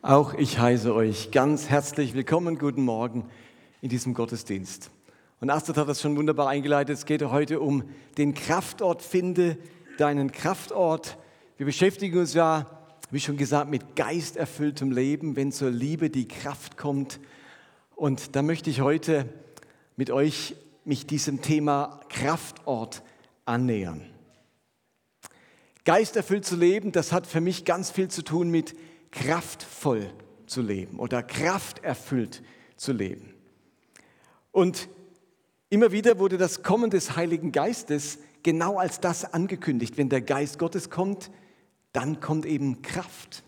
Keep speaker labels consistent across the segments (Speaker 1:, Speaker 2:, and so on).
Speaker 1: Auch ich heiße euch ganz herzlich willkommen, guten Morgen in diesem Gottesdienst. Und Astrid hat das schon wunderbar eingeleitet. Es geht heute um den Kraftort. Finde deinen Kraftort. Wir beschäftigen uns ja, wie schon gesagt, mit geisterfülltem Leben, wenn zur Liebe die Kraft kommt. Und da möchte ich heute mit euch mich diesem Thema Kraftort annähern. Geisterfüllt zu leben, das hat für mich ganz viel zu tun mit kraftvoll zu leben oder krafterfüllt zu leben. Und immer wieder wurde das Kommen des Heiligen Geistes genau als das angekündigt. Wenn der Geist Gottes kommt, dann kommt eben Kraft.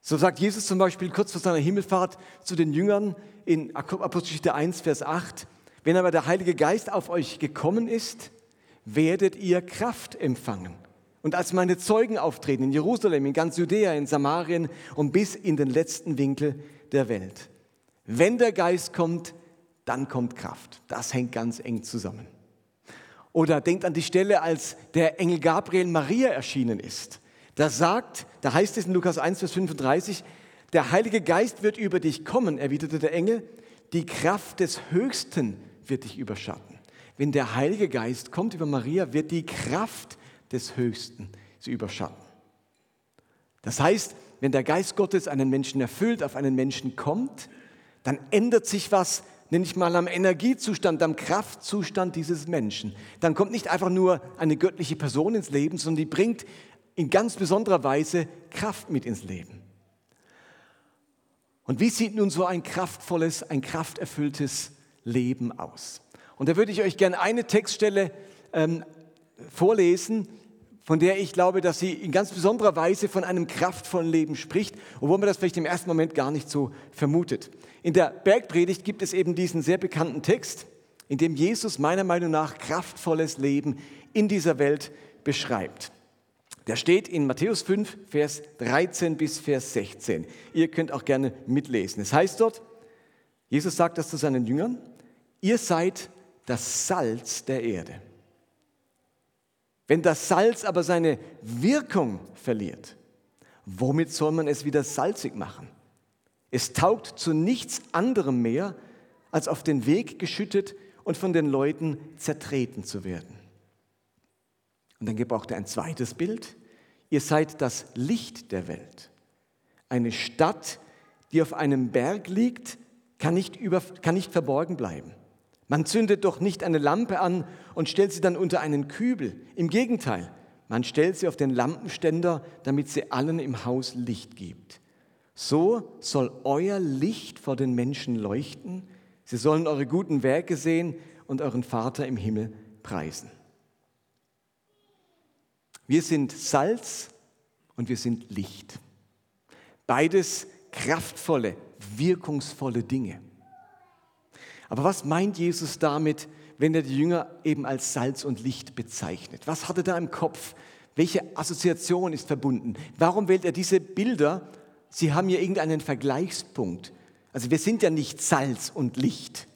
Speaker 1: So sagt Jesus zum Beispiel kurz vor seiner Himmelfahrt zu den Jüngern in Apostelgeschichte 1, Vers 8, wenn aber der Heilige Geist auf euch gekommen ist, werdet ihr Kraft empfangen und als meine Zeugen auftreten in Jerusalem, in ganz Judäa, in Samarien und bis in den letzten Winkel der Welt. Wenn der Geist kommt, dann kommt Kraft. Das hängt ganz eng zusammen. Oder denkt an die Stelle, als der Engel Gabriel Maria erschienen ist. Da sagt, da heißt es in Lukas 1, Vers 35, der Heilige Geist wird über dich kommen, erwiderte der Engel, die Kraft des Höchsten wird dich überschatten. Wenn der Heilige Geist kommt über Maria, wird die Kraft des Höchsten sie überschatten. Das heißt, wenn der Geist Gottes einen Menschen erfüllt, auf einen Menschen kommt, dann ändert sich was, nenne ich mal am Energiezustand, am Kraftzustand dieses Menschen. Dann kommt nicht einfach nur eine göttliche Person ins Leben, sondern die bringt in ganz besonderer Weise Kraft mit ins Leben. Und wie sieht nun so ein kraftvolles, ein krafterfülltes Leben aus? Und da würde ich euch gerne eine Textstelle ähm, vorlesen, von der ich glaube, dass sie in ganz besonderer Weise von einem kraftvollen Leben spricht, obwohl man das vielleicht im ersten Moment gar nicht so vermutet. In der Bergpredigt gibt es eben diesen sehr bekannten Text, in dem Jesus meiner Meinung nach kraftvolles Leben in dieser Welt beschreibt. Der steht in Matthäus 5, Vers 13 bis Vers 16. Ihr könnt auch gerne mitlesen. Es heißt dort, Jesus sagt das zu seinen Jüngern, ihr seid das Salz der Erde. Wenn das Salz aber seine Wirkung verliert, womit soll man es wieder salzig machen? Es taugt zu nichts anderem mehr, als auf den Weg geschüttet und von den Leuten zertreten zu werden. Und dann gebraucht er ein zweites Bild. Ihr seid das Licht der Welt. Eine Stadt, die auf einem Berg liegt, kann nicht, über, kann nicht verborgen bleiben. Man zündet doch nicht eine Lampe an und stellt sie dann unter einen Kübel. Im Gegenteil, man stellt sie auf den Lampenständer, damit sie allen im Haus Licht gibt. So soll euer Licht vor den Menschen leuchten. Sie sollen eure guten Werke sehen und euren Vater im Himmel preisen. Wir sind Salz und wir sind Licht. Beides kraftvolle, wirkungsvolle Dinge. Aber was meint Jesus damit, wenn er die Jünger eben als Salz und Licht bezeichnet? Was hat er da im Kopf? Welche Assoziation ist verbunden? Warum wählt er diese Bilder? Sie haben ja irgendeinen Vergleichspunkt. Also wir sind ja nicht Salz und Licht,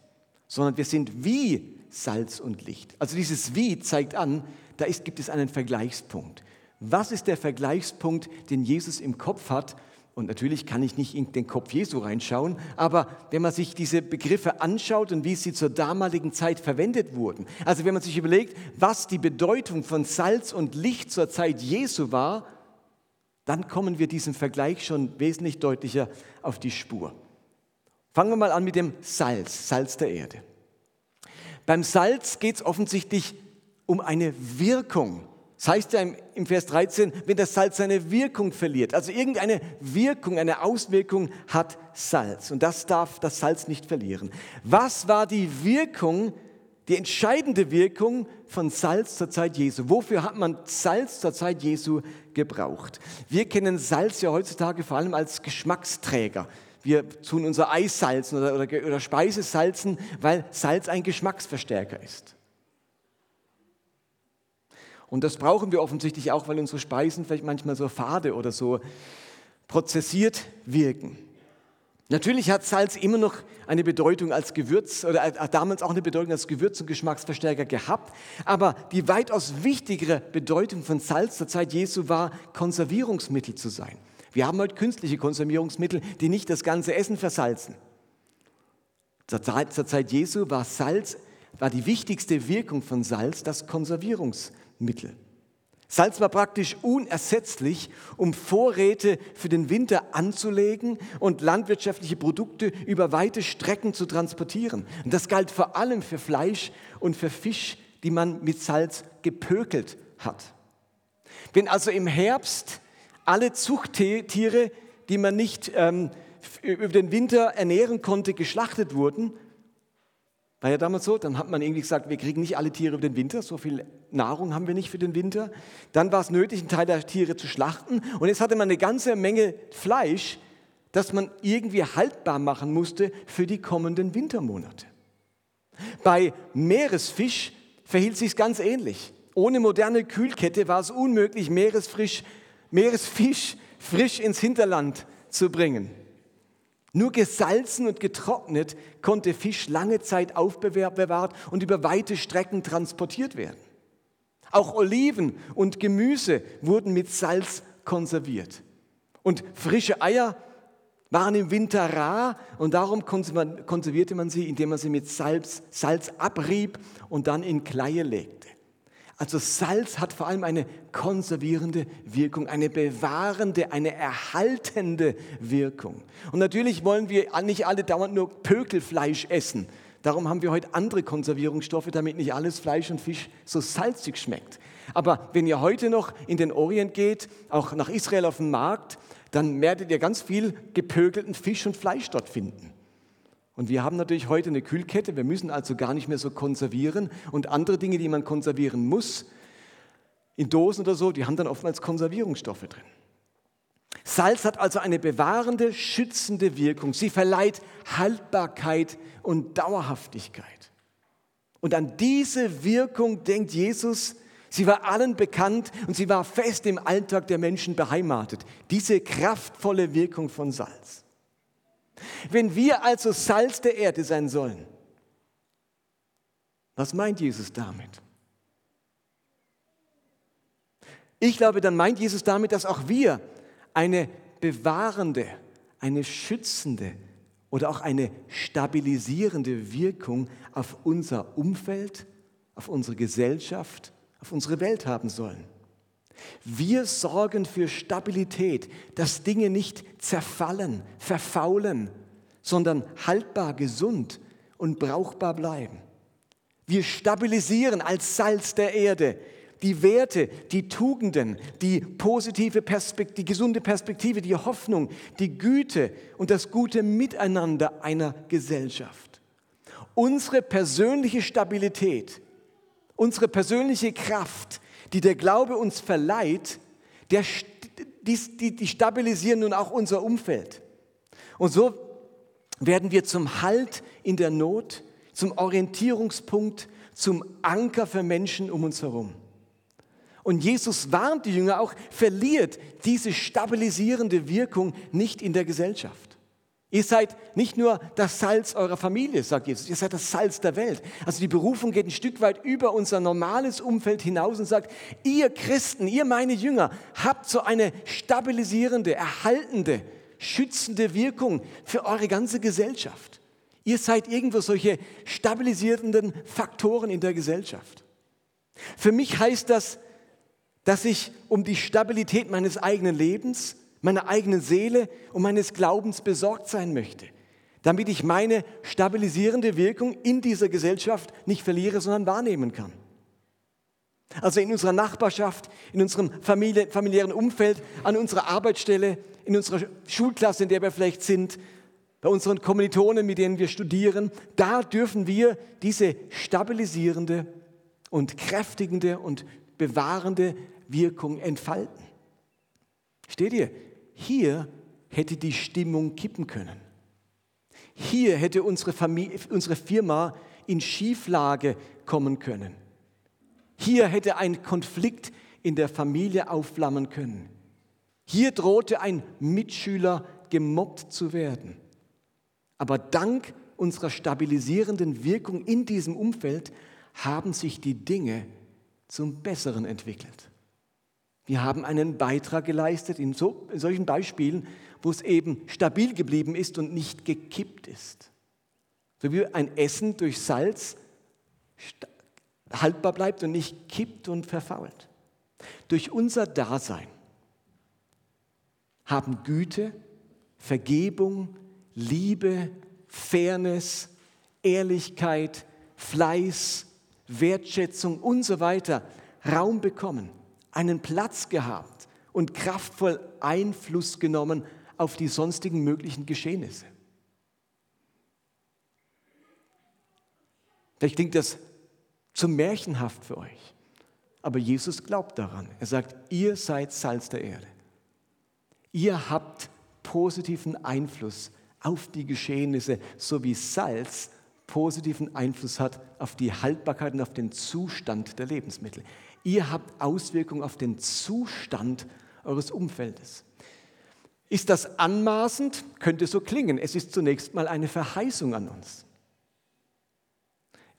Speaker 1: sondern wir sind wie Salz und Licht. Also dieses Wie zeigt an, da ist, gibt es einen Vergleichspunkt. Was ist der Vergleichspunkt, den Jesus im Kopf hat, und natürlich kann ich nicht in den Kopf Jesu reinschauen, aber wenn man sich diese Begriffe anschaut und wie sie zur damaligen Zeit verwendet wurden, also wenn man sich überlegt, was die Bedeutung von Salz und Licht zur Zeit Jesu war, dann kommen wir diesem Vergleich schon wesentlich deutlicher auf die Spur. Fangen wir mal an mit dem Salz, Salz der Erde. Beim Salz geht es offensichtlich um eine Wirkung. Das heißt ja im Vers 13, wenn das Salz seine Wirkung verliert. Also irgendeine Wirkung, eine Auswirkung hat Salz. Und das darf das Salz nicht verlieren. Was war die Wirkung, die entscheidende Wirkung von Salz zur Zeit Jesu? Wofür hat man Salz zur Zeit Jesu gebraucht? Wir kennen Salz ja heutzutage vor allem als Geschmacksträger. Wir tun unser Eis salzen oder, oder, oder Speise salzen, weil Salz ein Geschmacksverstärker ist. Und das brauchen wir offensichtlich auch, weil unsere Speisen vielleicht manchmal so fade oder so prozessiert wirken. Natürlich hat Salz immer noch eine Bedeutung als Gewürz oder hat damals auch eine Bedeutung als Gewürz und Geschmacksverstärker gehabt, aber die weitaus wichtigere Bedeutung von Salz zur Zeit Jesu war, Konservierungsmittel zu sein. Wir haben heute künstliche Konservierungsmittel, die nicht das ganze Essen versalzen. Zur Zeit, zur Zeit Jesu war Salz, war die wichtigste Wirkung von Salz das Konservierungsmittel. Salz war praktisch unersetzlich, um Vorräte für den Winter anzulegen und landwirtschaftliche Produkte über weite Strecken zu transportieren. Und das galt vor allem für Fleisch und für Fisch, die man mit Salz gepökelt hat. Wenn also im Herbst alle Zuchttiere, die man nicht ähm, über den Winter ernähren konnte, geschlachtet wurden, war ja damals so, dann hat man irgendwie gesagt, wir kriegen nicht alle Tiere über den Winter, so viel Nahrung haben wir nicht für den Winter. Dann war es nötig, einen Teil der Tiere zu schlachten. Und jetzt hatte man eine ganze Menge Fleisch, das man irgendwie haltbar machen musste für die kommenden Wintermonate. Bei Meeresfisch verhielt sich ganz ähnlich. Ohne moderne Kühlkette war es unmöglich, Meeresfisch frisch ins Hinterland zu bringen. Nur gesalzen und getrocknet konnte Fisch lange Zeit aufbewahrt und über weite Strecken transportiert werden. Auch Oliven und Gemüse wurden mit Salz konserviert. Und frische Eier waren im Winter rar und darum konservierte man sie, indem man sie mit Salz, Salz abrieb und dann in Kleie legte. Also Salz hat vor allem eine konservierende Wirkung, eine bewahrende, eine erhaltende Wirkung. Und natürlich wollen wir nicht alle dauernd nur Pökelfleisch essen. Darum haben wir heute andere Konservierungsstoffe, damit nicht alles Fleisch und Fisch so salzig schmeckt. Aber wenn ihr heute noch in den Orient geht, auch nach Israel auf den Markt, dann werdet ihr ganz viel gepökelten Fisch und Fleisch dort finden. Und wir haben natürlich heute eine Kühlkette, wir müssen also gar nicht mehr so konservieren. Und andere Dinge, die man konservieren muss, in Dosen oder so, die haben dann oftmals Konservierungsstoffe drin. Salz hat also eine bewahrende, schützende Wirkung. Sie verleiht Haltbarkeit und Dauerhaftigkeit. Und an diese Wirkung denkt Jesus, sie war allen bekannt und sie war fest im Alltag der Menschen beheimatet. Diese kraftvolle Wirkung von Salz. Wenn wir also Salz der Erde sein sollen, was meint Jesus damit? Ich glaube, dann meint Jesus damit, dass auch wir eine bewahrende, eine schützende oder auch eine stabilisierende Wirkung auf unser Umfeld, auf unsere Gesellschaft, auf unsere Welt haben sollen. Wir sorgen für Stabilität, dass Dinge nicht zerfallen, verfaulen, sondern haltbar, gesund und brauchbar bleiben. Wir stabilisieren als Salz der Erde die Werte, die Tugenden, die positive Perspektive, die gesunde Perspektive, die Hoffnung, die Güte und das gute Miteinander einer Gesellschaft. Unsere persönliche Stabilität, unsere persönliche Kraft, die der Glaube uns verleiht, der, die, die, die stabilisieren nun auch unser Umfeld. Und so werden wir zum Halt in der Not, zum Orientierungspunkt, zum Anker für Menschen um uns herum. Und Jesus warnt die Jünger auch, verliert diese stabilisierende Wirkung nicht in der Gesellschaft. Ihr seid nicht nur das Salz eurer Familie, sagt Jesus, ihr seid das Salz der Welt. Also die Berufung geht ein Stück weit über unser normales Umfeld hinaus und sagt, ihr Christen, ihr meine Jünger, habt so eine stabilisierende, erhaltende, schützende Wirkung für eure ganze Gesellschaft. Ihr seid irgendwo solche stabilisierenden Faktoren in der Gesellschaft. Für mich heißt das, dass ich um die Stabilität meines eigenen Lebens, meiner eigenen Seele und meines Glaubens besorgt sein möchte, damit ich meine stabilisierende Wirkung in dieser Gesellschaft nicht verliere, sondern wahrnehmen kann. Also in unserer Nachbarschaft, in unserem Familie, familiären Umfeld, an unserer Arbeitsstelle, in unserer Schulklasse, in der wir vielleicht sind, bei unseren Kommilitonen, mit denen wir studieren, da dürfen wir diese stabilisierende und kräftigende und bewahrende Wirkung entfalten. Steht ihr? Hier hätte die Stimmung kippen können. Hier hätte unsere, Familie, unsere Firma in Schieflage kommen können. Hier hätte ein Konflikt in der Familie aufflammen können. Hier drohte ein Mitschüler gemobbt zu werden. Aber dank unserer stabilisierenden Wirkung in diesem Umfeld haben sich die Dinge zum Besseren entwickelt. Wir haben einen Beitrag geleistet in, so, in solchen Beispielen, wo es eben stabil geblieben ist und nicht gekippt ist. So wie ein Essen durch Salz haltbar bleibt und nicht kippt und verfault. Durch unser Dasein haben Güte, Vergebung, Liebe, Fairness, Ehrlichkeit, Fleiß, Wertschätzung und so weiter Raum bekommen, einen Platz gehabt und kraftvoll Einfluss genommen auf die sonstigen möglichen Geschehnisse. Vielleicht klingt das zu märchenhaft für euch, aber Jesus glaubt daran. Er sagt, ihr seid Salz der Erde. Ihr habt positiven Einfluss auf die Geschehnisse, so wie Salz positiven Einfluss hat auf die Haltbarkeit und auf den Zustand der Lebensmittel. Ihr habt Auswirkungen auf den Zustand eures Umfeldes. Ist das anmaßend? Könnte so klingen. Es ist zunächst mal eine Verheißung an uns.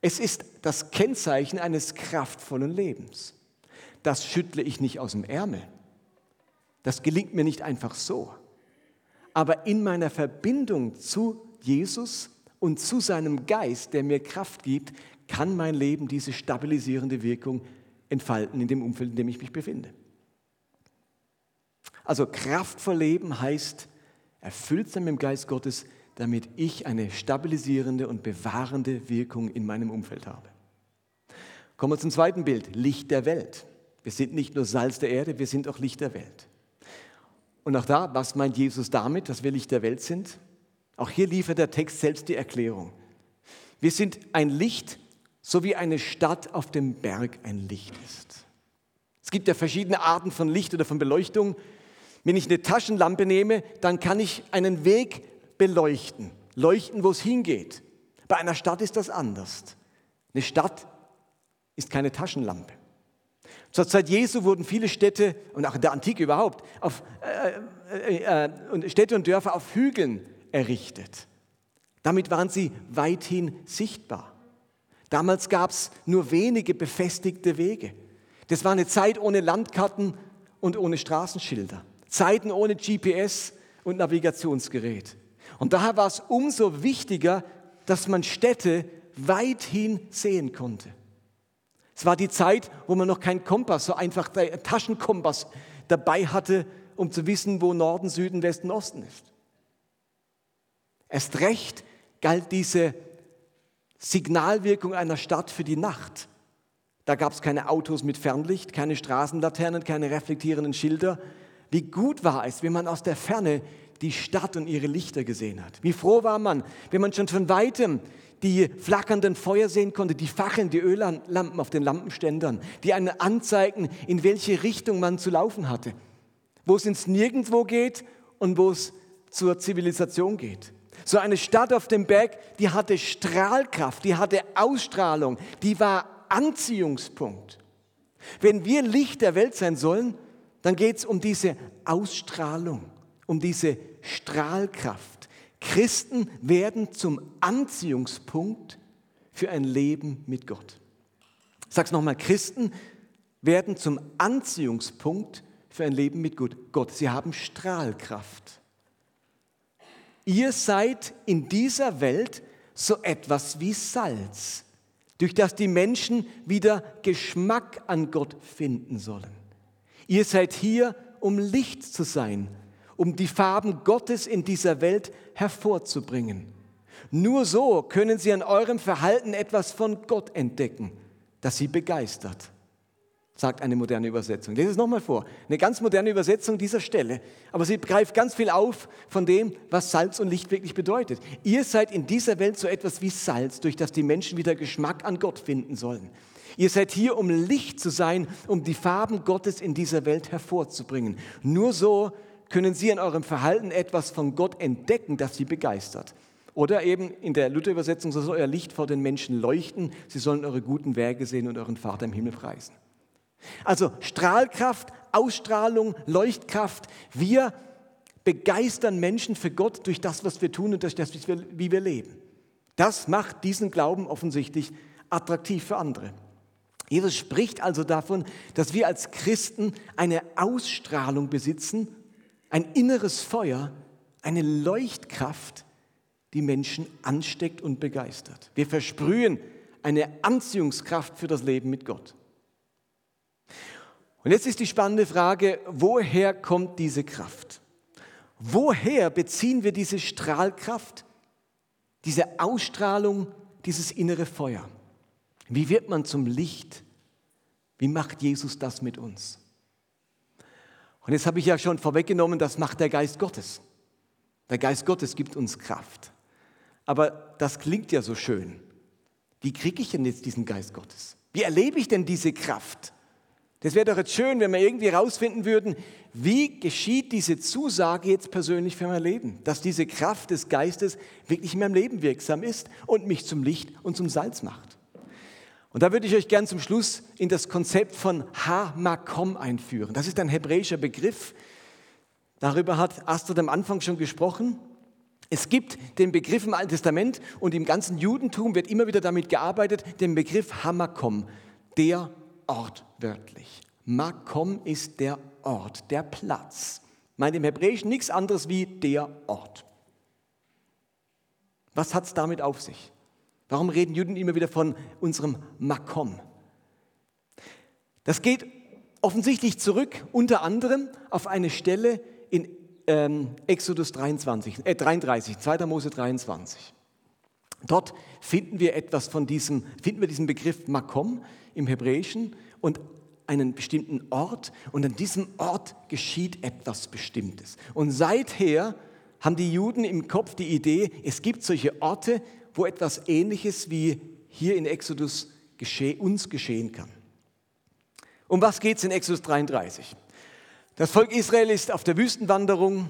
Speaker 1: Es ist das Kennzeichen eines kraftvollen Lebens. Das schüttle ich nicht aus dem Ärmel. Das gelingt mir nicht einfach so. Aber in meiner Verbindung zu Jesus und zu seinem Geist, der mir Kraft gibt, kann mein Leben diese stabilisierende Wirkung entfalten in dem Umfeld, in dem ich mich befinde. Also kraftvoll leben heißt, erfüllt sein mit dem Geist Gottes, damit ich eine stabilisierende und bewahrende Wirkung in meinem Umfeld habe. Kommen wir zum zweiten Bild, Licht der Welt. Wir sind nicht nur Salz der Erde, wir sind auch Licht der Welt. Und auch da, was meint Jesus damit, dass wir Licht der Welt sind? Auch hier liefert der Text selbst die Erklärung. Wir sind ein Licht, so wie eine Stadt auf dem Berg ein Licht ist. Es gibt ja verschiedene Arten von Licht oder von Beleuchtung. Wenn ich eine Taschenlampe nehme, dann kann ich einen Weg beleuchten, leuchten, wo es hingeht. Bei einer Stadt ist das anders. Eine Stadt ist keine Taschenlampe. Zur Zeit Jesu wurden viele Städte und auch in der Antike überhaupt auf, äh, äh, äh, Städte und Dörfer auf Hügeln errichtet. Damit waren sie weithin sichtbar. Damals gab es nur wenige befestigte Wege. Das war eine Zeit ohne Landkarten und ohne Straßenschilder. Zeiten ohne GPS und Navigationsgerät. Und daher war es umso wichtiger, dass man Städte weithin sehen konnte. Es war die Zeit, wo man noch keinen Kompass, so einfach Taschenkompass dabei hatte, um zu wissen, wo Norden, Süden, Westen, Osten ist. Erst recht galt diese Signalwirkung einer Stadt für die Nacht. Da gab es keine Autos mit Fernlicht, keine Straßenlaternen, keine reflektierenden Schilder. Wie gut war es, wenn man aus der Ferne die Stadt und ihre Lichter gesehen hat. Wie froh war man, wenn man schon von weitem die flackernden Feuer sehen konnte, die Fackeln, die Öllampen auf den Lampenständern, die einen anzeigen, in welche Richtung man zu laufen hatte. Wo es ins Nirgendwo geht und wo es zur Zivilisation geht. So eine Stadt auf dem Berg, die hatte Strahlkraft, die hatte Ausstrahlung, die war Anziehungspunkt. Wenn wir Licht der Welt sein sollen, dann geht es um diese Ausstrahlung, um diese Strahlkraft. Christen werden zum Anziehungspunkt für ein Leben mit Gott. Ich sage es nochmal, Christen werden zum Anziehungspunkt für ein Leben mit Gott. Sie haben Strahlkraft. Ihr seid in dieser Welt so etwas wie Salz, durch das die Menschen wieder Geschmack an Gott finden sollen. Ihr seid hier, um Licht zu sein, um die Farben Gottes in dieser Welt hervorzubringen. Nur so können sie an eurem Verhalten etwas von Gott entdecken, das sie begeistert sagt eine moderne Übersetzung. Lese es nochmal vor. Eine ganz moderne Übersetzung dieser Stelle. Aber sie greift ganz viel auf von dem, was Salz und Licht wirklich bedeutet. Ihr seid in dieser Welt so etwas wie Salz, durch das die Menschen wieder Geschmack an Gott finden sollen. Ihr seid hier, um Licht zu sein, um die Farben Gottes in dieser Welt hervorzubringen. Nur so können sie in eurem Verhalten etwas von Gott entdecken, das sie begeistert. Oder eben in der Luther-Übersetzung, so soll euer Licht vor den Menschen leuchten, sie sollen eure guten Werke sehen und euren Vater im Himmel preisen. Also Strahlkraft, Ausstrahlung, Leuchtkraft. Wir begeistern Menschen für Gott durch das, was wir tun und durch das, wie wir leben. Das macht diesen Glauben offensichtlich attraktiv für andere. Jesus spricht also davon, dass wir als Christen eine Ausstrahlung besitzen, ein inneres Feuer, eine Leuchtkraft, die Menschen ansteckt und begeistert. Wir versprühen eine Anziehungskraft für das Leben mit Gott. Und jetzt ist die spannende Frage, woher kommt diese Kraft? Woher beziehen wir diese Strahlkraft, diese Ausstrahlung, dieses innere Feuer? Wie wird man zum Licht? Wie macht Jesus das mit uns? Und jetzt habe ich ja schon vorweggenommen, das macht der Geist Gottes. Der Geist Gottes gibt uns Kraft. Aber das klingt ja so schön. Wie kriege ich denn jetzt diesen Geist Gottes? Wie erlebe ich denn diese Kraft? Das wäre doch jetzt schön, wenn wir irgendwie herausfinden würden, wie geschieht diese Zusage jetzt persönlich für mein Leben, dass diese Kraft des Geistes wirklich in meinem Leben wirksam ist und mich zum Licht und zum Salz macht. Und da würde ich euch gern zum Schluss in das Konzept von Ha-Makom einführen. Das ist ein hebräischer Begriff. Darüber hat Astrid am Anfang schon gesprochen. Es gibt den Begriff im Alten Testament und im ganzen Judentum wird immer wieder damit gearbeitet, den Begriff Hamakom, der Ort wörtlich. Makom ist der Ort, der Platz. Meint im Hebräischen nichts anderes wie der Ort. Was hat es damit auf sich? Warum reden Juden immer wieder von unserem Makom? Das geht offensichtlich zurück, unter anderem auf eine Stelle in ähm, Exodus 23, äh 33, 2. Mose 23. Dort finden wir etwas von diesem, finden wir diesen Begriff Makom im Hebräischen und einen bestimmten Ort und an diesem Ort geschieht etwas Bestimmtes. Und seither haben die Juden im Kopf die Idee, es gibt solche Orte, wo etwas Ähnliches wie hier in Exodus gesche uns geschehen kann. Um was geht es in Exodus 33? Das Volk Israel ist auf der Wüstenwanderung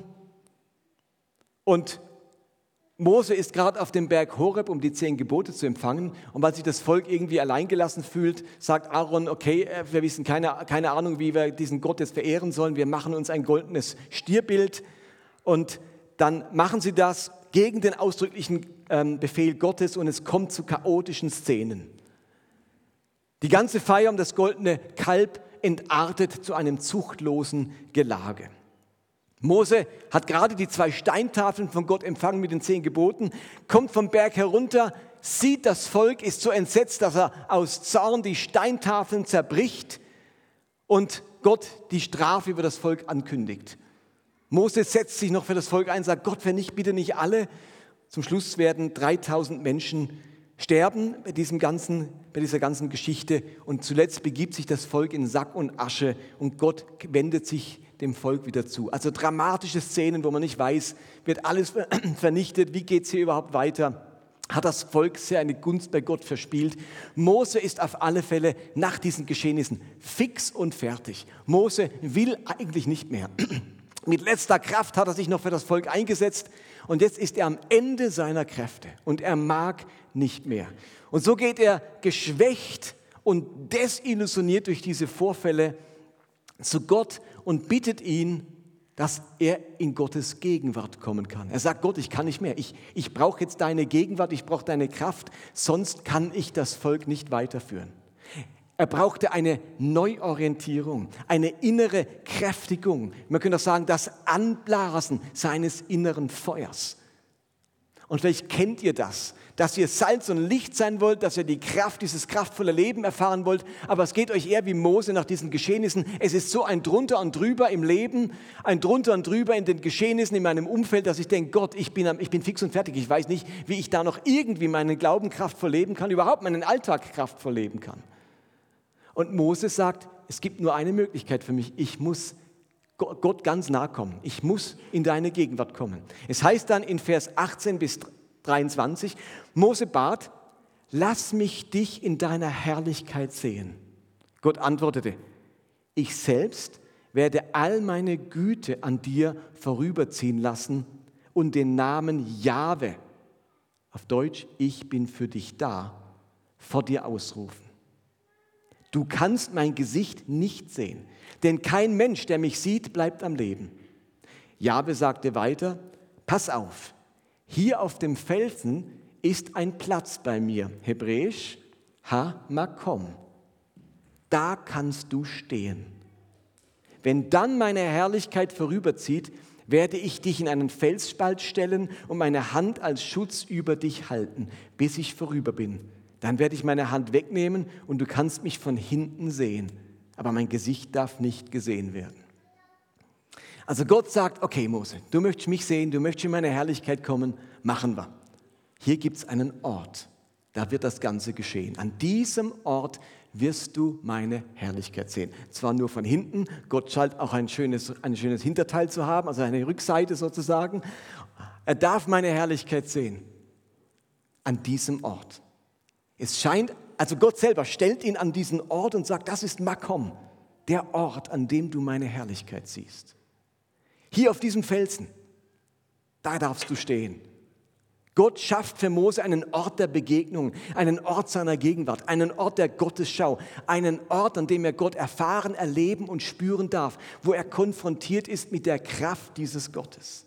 Speaker 1: und Mose ist gerade auf dem Berg Horeb, um die zehn Gebote zu empfangen. Und weil sich das Volk irgendwie alleingelassen fühlt, sagt Aaron, okay, äh, wir wissen keine, keine Ahnung, wie wir diesen Gott jetzt verehren sollen. Wir machen uns ein goldenes Stierbild. Und dann machen sie das gegen den ausdrücklichen ähm, Befehl Gottes und es kommt zu chaotischen Szenen. Die ganze Feier um das goldene Kalb entartet zu einem zuchtlosen Gelage. Mose hat gerade die zwei Steintafeln von Gott empfangen mit den zehn Geboten, kommt vom Berg herunter, sieht das Volk, ist so entsetzt, dass er aus Zorn die Steintafeln zerbricht und Gott die Strafe über das Volk ankündigt. Mose setzt sich noch für das Volk ein, sagt, Gott, wenn nicht, bitte nicht alle. Zum Schluss werden 3000 Menschen sterben bei, diesem ganzen, bei dieser ganzen Geschichte und zuletzt begibt sich das Volk in Sack und Asche und Gott wendet sich dem Volk wieder zu. Also dramatische Szenen, wo man nicht weiß, wird alles vernichtet, wie geht es hier überhaupt weiter? Hat das Volk sehr eine Gunst bei Gott verspielt? Mose ist auf alle Fälle nach diesen Geschehnissen fix und fertig. Mose will eigentlich nicht mehr. Mit letzter Kraft hat er sich noch für das Volk eingesetzt und jetzt ist er am Ende seiner Kräfte und er mag nicht mehr. Und so geht er geschwächt und desillusioniert durch diese Vorfälle zu Gott und bittet ihn, dass er in Gottes Gegenwart kommen kann. Er sagt, Gott, ich kann nicht mehr. Ich, ich brauche jetzt deine Gegenwart, ich brauche deine Kraft, sonst kann ich das Volk nicht weiterführen. Er brauchte eine Neuorientierung, eine innere Kräftigung. Man könnte auch sagen, das Anblasen seines inneren Feuers. Und vielleicht kennt ihr das, dass ihr Salz und Licht sein wollt, dass ihr die Kraft, dieses kraftvolle Leben erfahren wollt. Aber es geht euch eher wie Mose nach diesen Geschehnissen. Es ist so ein drunter und drüber im Leben, ein drunter und drüber in den Geschehnissen in meinem Umfeld, dass ich denke, Gott, ich bin, ich bin fix und fertig. Ich weiß nicht, wie ich da noch irgendwie meinen Glauben kraftvoll leben kann, überhaupt meinen Alltag kraftvoll leben kann. Und Moses sagt, es gibt nur eine Möglichkeit für mich. Ich muss Gott ganz nahe kommen. Ich muss in deine Gegenwart kommen. Es heißt dann in Vers 18 bis 23, Mose bat, lass mich dich in deiner Herrlichkeit sehen. Gott antwortete, ich selbst werde all meine Güte an dir vorüberziehen lassen und den Namen Jahwe, auf Deutsch, ich bin für dich da, vor dir ausrufen. Du kannst mein Gesicht nicht sehen, denn kein Mensch, der mich sieht, bleibt am Leben. Jabe sagte weiter, pass auf, hier auf dem Felsen ist ein Platz bei mir, hebräisch Ha-Makom. da kannst du stehen. Wenn dann meine Herrlichkeit vorüberzieht, werde ich dich in einen Felsspalt stellen und meine Hand als Schutz über dich halten, bis ich vorüber bin. Dann werde ich meine Hand wegnehmen und du kannst mich von hinten sehen, aber mein Gesicht darf nicht gesehen werden. Also Gott sagt, okay Mose, du möchtest mich sehen, du möchtest in meine Herrlichkeit kommen, machen wir. Hier gibt es einen Ort, da wird das Ganze geschehen. An diesem Ort wirst du meine Herrlichkeit sehen. Zwar nur von hinten, Gott scheint auch ein schönes, ein schönes Hinterteil zu haben, also eine Rückseite sozusagen. Er darf meine Herrlichkeit sehen. An diesem Ort. Es scheint, also Gott selber stellt ihn an diesen Ort und sagt, das ist Makom, der Ort, an dem du meine Herrlichkeit siehst. Hier auf diesem Felsen, da darfst du stehen. Gott schafft für Mose einen Ort der Begegnung, einen Ort seiner Gegenwart, einen Ort der Gottesschau, einen Ort, an dem er Gott erfahren, erleben und spüren darf, wo er konfrontiert ist mit der Kraft dieses Gottes.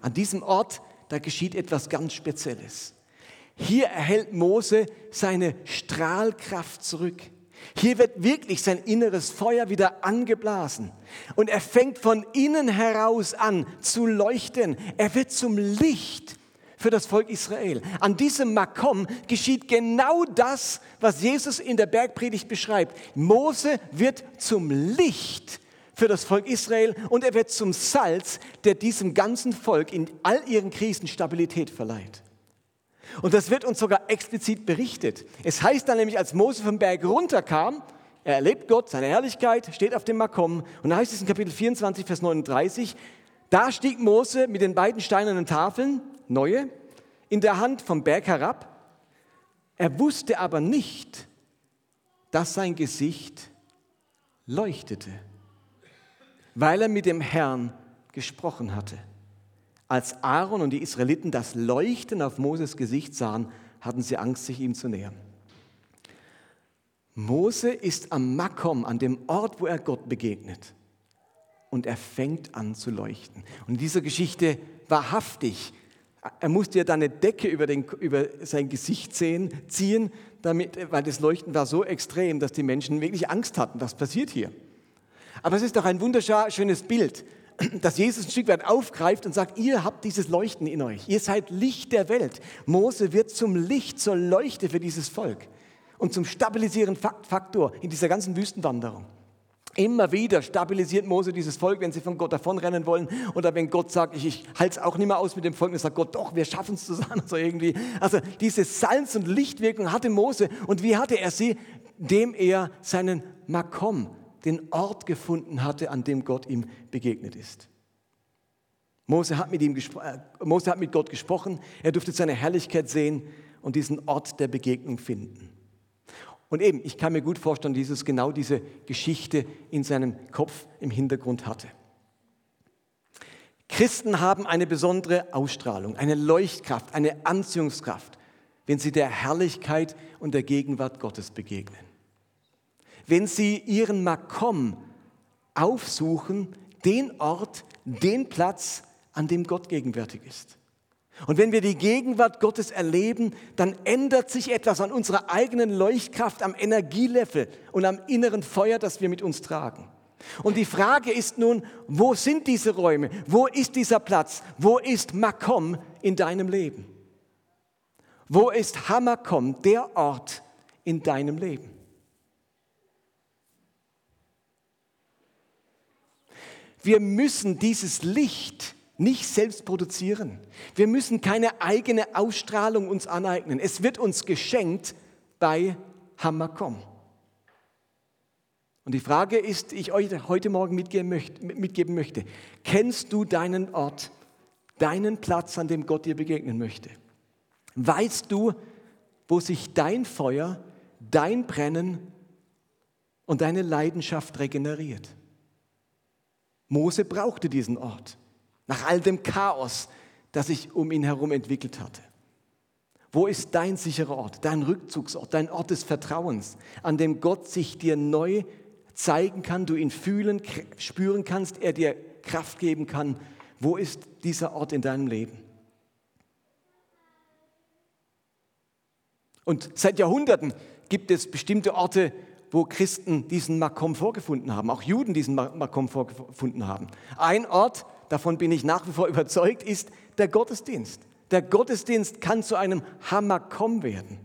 Speaker 1: An diesem Ort, da geschieht etwas ganz Spezielles. Hier erhält Mose seine Strahlkraft zurück. Hier wird wirklich sein inneres Feuer wieder angeblasen. Und er fängt von innen heraus an zu leuchten. Er wird zum Licht für das Volk Israel. An diesem Makom geschieht genau das, was Jesus in der Bergpredigt beschreibt. Mose wird zum Licht für das Volk Israel und er wird zum Salz, der diesem ganzen Volk in all ihren Krisen Stabilität verleiht. Und das wird uns sogar explizit berichtet. Es heißt dann nämlich, als Mose vom Berg runterkam, er erlebt Gott, seine Herrlichkeit, steht auf dem Makom. Und da heißt es in Kapitel 24, Vers 39, da stieg Mose mit den beiden steinernen Tafeln, neue, in der Hand vom Berg herab. Er wusste aber nicht, dass sein Gesicht leuchtete, weil er mit dem Herrn gesprochen hatte. Als Aaron und die Israeliten das Leuchten auf Moses Gesicht sahen, hatten sie Angst, sich ihm zu nähern. Mose ist am Makom, an dem Ort, wo er Gott begegnet. Und er fängt an zu leuchten. Und in dieser Geschichte wahrhaftig, er musste ja dann eine Decke über, den, über sein Gesicht sehen, ziehen, damit, weil das Leuchten war so extrem, dass die Menschen wirklich Angst hatten. Was passiert hier? Aber es ist doch ein wunderschönes Bild dass Jesus ein Stück weit aufgreift und sagt, ihr habt dieses Leuchten in euch. Ihr seid Licht der Welt. Mose wird zum Licht, zur Leuchte für dieses Volk und zum stabilisierenden Faktor in dieser ganzen Wüstenwanderung. Immer wieder stabilisiert Mose dieses Volk, wenn sie von Gott davonrennen wollen oder wenn Gott sagt, ich, ich halte es auch nicht mehr aus mit dem Volk, dann sagt Gott, doch, wir schaffen es zusammen. So irgendwie. Also diese Salz- und Lichtwirkung hatte Mose und wie hatte er sie? Dem er seinen Makom, den Ort gefunden hatte, an dem Gott ihm begegnet ist. Mose hat mit, ihm äh, Mose hat mit Gott gesprochen, er durfte seine Herrlichkeit sehen und diesen Ort der Begegnung finden. Und eben, ich kann mir gut vorstellen, dass Jesus genau diese Geschichte in seinem Kopf im Hintergrund hatte. Christen haben eine besondere Ausstrahlung, eine Leuchtkraft, eine Anziehungskraft, wenn sie der Herrlichkeit und der Gegenwart Gottes begegnen wenn sie ihren Makom aufsuchen, den Ort, den Platz, an dem Gott gegenwärtig ist. Und wenn wir die Gegenwart Gottes erleben, dann ändert sich etwas an unserer eigenen Leuchtkraft, am Energielevel und am inneren Feuer, das wir mit uns tragen. Und die Frage ist nun, wo sind diese Räume? Wo ist dieser Platz? Wo ist Makom in deinem Leben? Wo ist Hamakom, der Ort in deinem Leben? Wir müssen dieses Licht nicht selbst produzieren. Wir müssen keine eigene Ausstrahlung uns aneignen. Es wird uns geschenkt bei Hamakom. Und die Frage ist, die ich euch heute Morgen mitgeben möchte, mitgeben möchte, kennst du deinen Ort, deinen Platz, an dem Gott dir begegnen möchte? Weißt du, wo sich dein Feuer, dein Brennen und deine Leidenschaft regeneriert? Mose brauchte diesen Ort, nach all dem Chaos, das sich um ihn herum entwickelt hatte. Wo ist dein sicherer Ort, dein Rückzugsort, dein Ort des Vertrauens, an dem Gott sich dir neu zeigen kann, du ihn fühlen, spüren kannst, er dir Kraft geben kann? Wo ist dieser Ort in deinem Leben? Und seit Jahrhunderten gibt es bestimmte Orte, wo Christen diesen Makom vorgefunden haben, auch Juden diesen Makom vorgefunden haben. Ein Ort, davon bin ich nach wie vor überzeugt, ist der Gottesdienst. Der Gottesdienst kann zu einem Hamakom werden.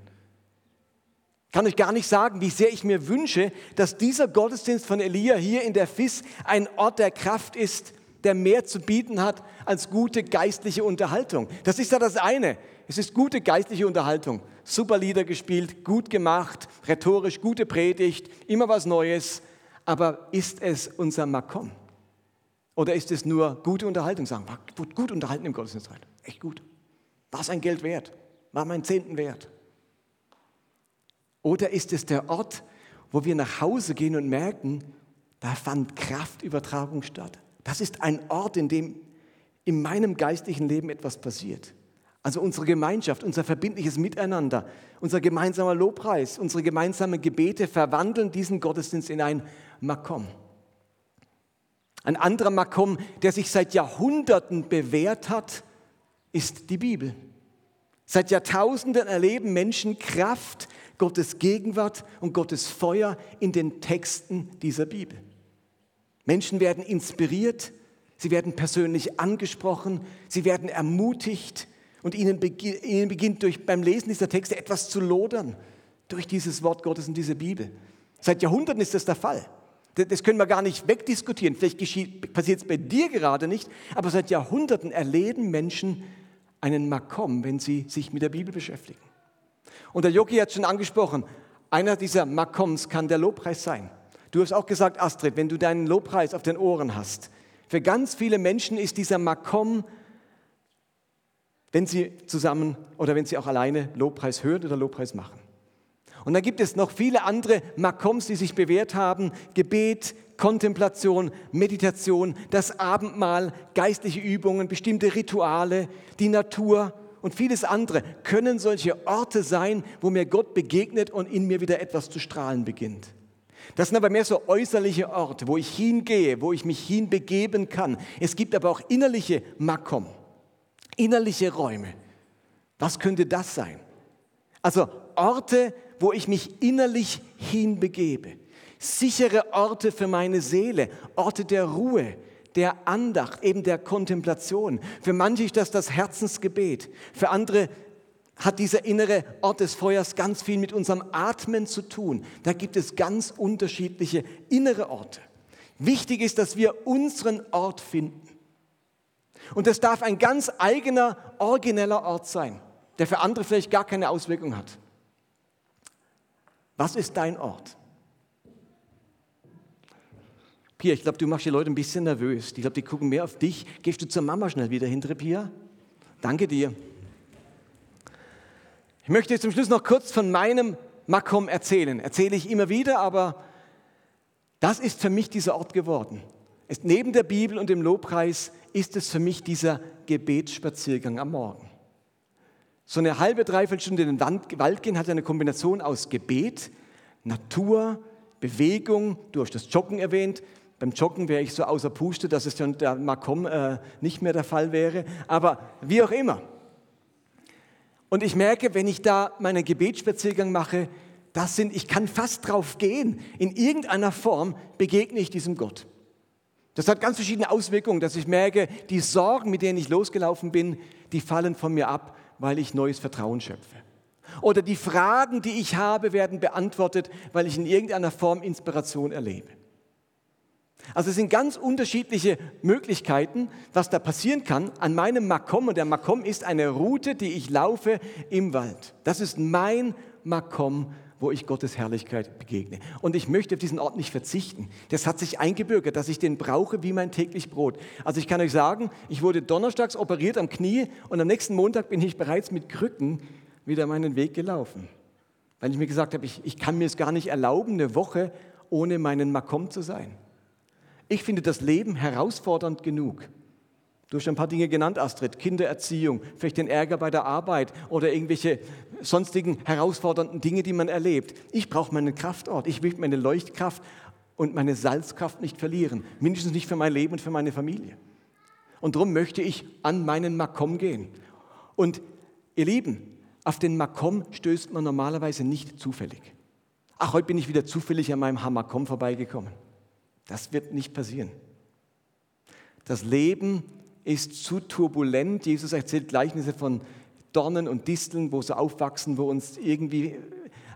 Speaker 1: Kann euch gar nicht sagen, wie sehr ich mir wünsche, dass dieser Gottesdienst von Elia hier in der FIS ein Ort der Kraft ist, der mehr zu bieten hat als gute geistliche Unterhaltung. Das ist ja das eine. Es ist gute geistliche Unterhaltung. Super Lieder gespielt, gut gemacht, rhetorisch gute Predigt, immer was Neues. Aber ist es unser Makom? Oder ist es nur gute Unterhaltung? Sagen, war gut unterhalten im Gottesdienst heute. Echt gut. War es ein Geld wert? War mein Zehnten wert? Oder ist es der Ort, wo wir nach Hause gehen und merken, da fand Kraftübertragung statt? Das ist ein Ort, in dem in meinem geistlichen Leben etwas passiert. Also unsere Gemeinschaft, unser verbindliches Miteinander, unser gemeinsamer Lobpreis, unsere gemeinsamen Gebete verwandeln diesen Gottesdienst in ein Makom. Ein anderer Makom, der sich seit Jahrhunderten bewährt hat, ist die Bibel. Seit Jahrtausenden erleben Menschen Kraft, Gottes Gegenwart und Gottes Feuer in den Texten dieser Bibel. Menschen werden inspiriert, sie werden persönlich angesprochen, sie werden ermutigt, und ihnen, ihnen beginnt durch, beim Lesen dieser Texte etwas zu lodern durch dieses Wort Gottes und diese Bibel. Seit Jahrhunderten ist das der Fall. Das können wir gar nicht wegdiskutieren. Vielleicht passiert es bei dir gerade nicht, aber seit Jahrhunderten erleben Menschen einen Makom, wenn sie sich mit der Bibel beschäftigen. Und der Yogi hat schon angesprochen, einer dieser Makoms kann der Lobpreis sein. Du hast auch gesagt, Astrid, wenn du deinen Lobpreis auf den Ohren hast, für ganz viele Menschen ist dieser Makom wenn sie zusammen oder wenn sie auch alleine Lobpreis hören oder Lobpreis machen. Und dann gibt es noch viele andere Makoms, die sich bewährt haben. Gebet, Kontemplation, Meditation, das Abendmahl, geistliche Übungen, bestimmte Rituale, die Natur und vieles andere können solche Orte sein, wo mir Gott begegnet und in mir wieder etwas zu strahlen beginnt. Das sind aber mehr so äußerliche Orte, wo ich hingehe, wo ich mich hinbegeben kann. Es gibt aber auch innerliche Makom. Innerliche Räume. Was könnte das sein? Also Orte, wo ich mich innerlich hinbegebe. Sichere Orte für meine Seele, Orte der Ruhe, der Andacht, eben der Kontemplation. Für manche ist das das Herzensgebet. Für andere hat dieser innere Ort des Feuers ganz viel mit unserem Atmen zu tun. Da gibt es ganz unterschiedliche innere Orte. Wichtig ist, dass wir unseren Ort finden. Und das darf ein ganz eigener, origineller Ort sein, der für andere vielleicht gar keine Auswirkung hat. Was ist dein Ort? Pia, ich glaube, du machst die Leute ein bisschen nervös. Ich glaube, die gucken mehr auf dich. Gehst du zur Mama schnell wieder hinter, Pia? Danke dir. Ich möchte zum Schluss noch kurz von meinem Makom erzählen. Erzähle ich immer wieder, aber das ist für mich dieser Ort geworden. Es, neben der Bibel und dem Lobpreis ist es für mich dieser Gebetsspaziergang am Morgen. So eine halbe, dreiviertel Stunde in den Wald gehen hat eine Kombination aus Gebet, Natur, Bewegung. Du hast das Joggen erwähnt. Beim Joggen wäre ich so außer Puste, dass es dann der Makom äh, nicht mehr der Fall wäre. Aber wie auch immer. Und ich merke, wenn ich da meinen Gebetsspaziergang mache, das sind, ich kann fast drauf gehen. In irgendeiner Form begegne ich diesem Gott. Das hat ganz verschiedene Auswirkungen, dass ich merke, die Sorgen, mit denen ich losgelaufen bin, die fallen von mir ab, weil ich neues Vertrauen schöpfe. Oder die Fragen, die ich habe, werden beantwortet, weil ich in irgendeiner Form Inspiration erlebe. Also es sind ganz unterschiedliche Möglichkeiten, was da passieren kann an meinem Makom. Und der Makom ist eine Route, die ich laufe im Wald. Das ist mein Makom wo ich Gottes Herrlichkeit begegne. Und ich möchte auf diesen Ort nicht verzichten. Das hat sich eingebürgert, dass ich den brauche wie mein täglich Brot. Also ich kann euch sagen, ich wurde donnerstags operiert am Knie und am nächsten Montag bin ich bereits mit Krücken wieder meinen Weg gelaufen. Weil ich mir gesagt habe, ich, ich kann mir es gar nicht erlauben, eine Woche ohne meinen Makom zu sein. Ich finde das Leben herausfordernd genug. Du hast ein paar Dinge genannt, Astrid. Kindererziehung, vielleicht den Ärger bei der Arbeit oder irgendwelche sonstigen herausfordernden Dinge, die man erlebt. Ich brauche meinen Kraftort. Ich will meine Leuchtkraft und meine Salzkraft nicht verlieren. Mindestens nicht für mein Leben und für meine Familie. Und darum möchte ich an meinen Makom gehen. Und ihr Lieben, auf den Makom stößt man normalerweise nicht zufällig. ach, heute bin ich wieder zufällig an meinem Hammerkomm vorbeigekommen. Das wird nicht passieren. Das Leben ist zu turbulent. Jesus erzählt Gleichnisse von Dornen und Disteln, wo sie aufwachsen, wo uns irgendwie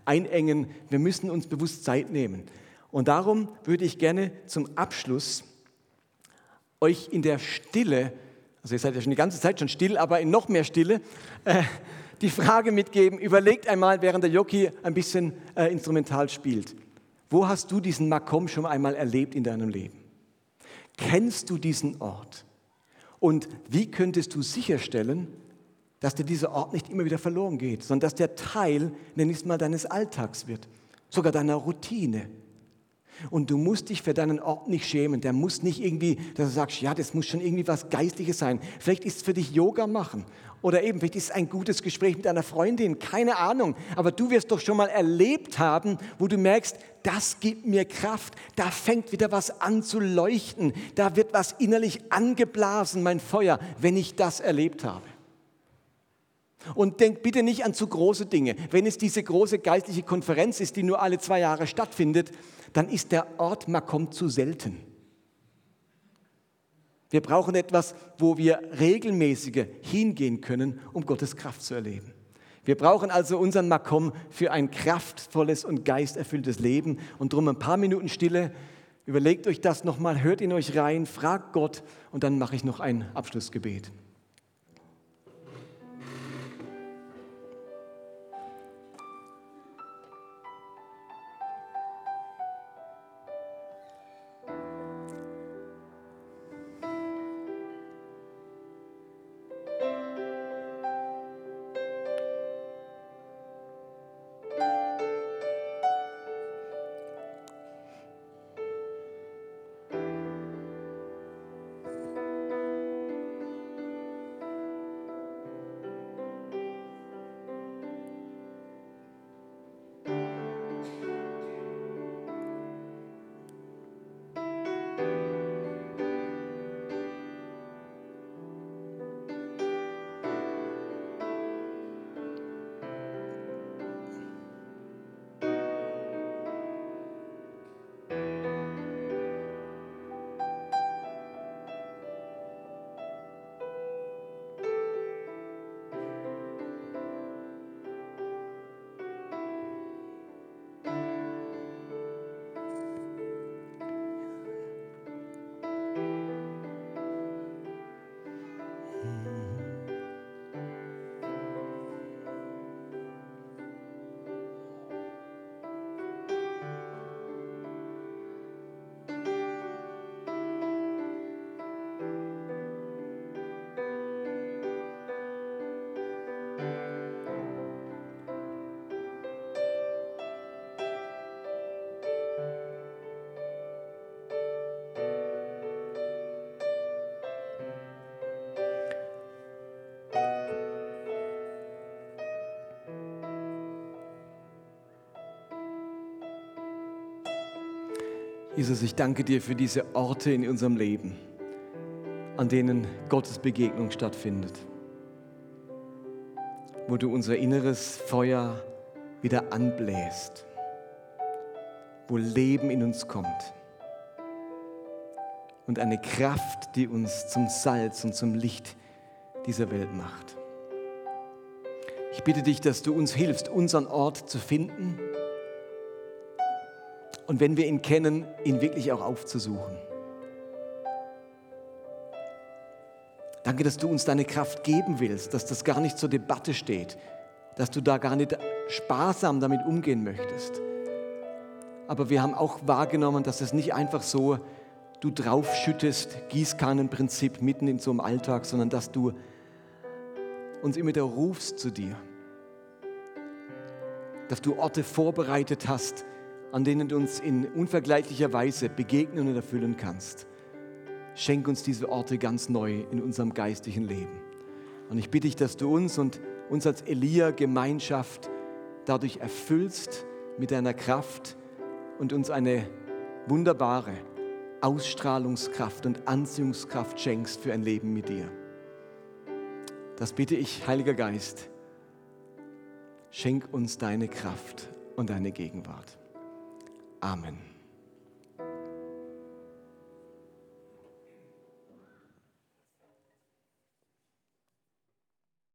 Speaker 1: einengen. Wir müssen uns bewusst Zeit nehmen. Und darum würde ich gerne zum Abschluss euch in der Stille, also ihr seid ja schon die ganze Zeit schon still, aber in noch mehr Stille, äh, die Frage mitgeben, überlegt einmal, während der Jockey ein bisschen äh, instrumental spielt, wo hast du diesen Makom schon einmal erlebt in deinem Leben? Kennst du diesen Ort? Und wie könntest du sicherstellen, dass dir dieser Ort nicht immer wieder verloren geht, sondern dass der Teil, nenn ich es mal, deines Alltags wird, sogar deiner Routine? Und du musst dich für deinen Ort nicht schämen. Der muss nicht irgendwie, dass du sagst, ja, das muss schon irgendwie was Geistliches sein. Vielleicht ist es für dich Yoga machen. Oder eben, vielleicht ist es ein gutes Gespräch mit einer Freundin. Keine Ahnung. Aber du wirst doch schon mal erlebt haben, wo du merkst, das gibt mir Kraft. Da fängt wieder was an zu leuchten. Da wird was innerlich angeblasen, mein Feuer, wenn ich das erlebt habe. Und denk bitte nicht an zu große Dinge. Wenn es diese große geistliche Konferenz ist, die nur alle zwei Jahre stattfindet, dann ist der Ort Makom zu selten. Wir brauchen etwas, wo wir regelmäßiger hingehen können, um Gottes Kraft zu erleben. Wir brauchen also unseren Makom für ein kraftvolles und geisterfülltes Leben. Und darum ein paar Minuten Stille. Überlegt euch das nochmal, hört in euch rein, fragt Gott und dann mache ich noch ein Abschlussgebet. Jesus, ich danke dir für diese Orte in unserem Leben, an denen Gottes Begegnung stattfindet, wo du unser inneres Feuer wieder anbläst, wo Leben in uns kommt und eine Kraft, die uns zum Salz und zum Licht dieser Welt macht. Ich bitte dich, dass du uns hilfst, unseren Ort zu finden und wenn wir ihn kennen, ihn wirklich auch aufzusuchen. Danke, dass du uns deine Kraft geben willst, dass das gar nicht zur Debatte steht, dass du da gar nicht sparsam damit umgehen möchtest. Aber wir haben auch wahrgenommen, dass es nicht einfach so du draufschüttest, Gießkannenprinzip mitten in so einem Alltag, sondern dass du uns immer wieder rufst zu dir. Dass du Orte vorbereitet hast, an denen du uns in unvergleichlicher Weise begegnen und erfüllen kannst. Schenk uns diese Orte ganz neu in unserem geistlichen Leben. Und ich bitte dich, dass du uns und uns als Elia-Gemeinschaft dadurch erfüllst mit deiner Kraft und uns eine wunderbare Ausstrahlungskraft und Anziehungskraft schenkst für ein Leben mit dir. Das bitte ich, Heiliger Geist. Schenk uns deine Kraft und deine Gegenwart. Amen.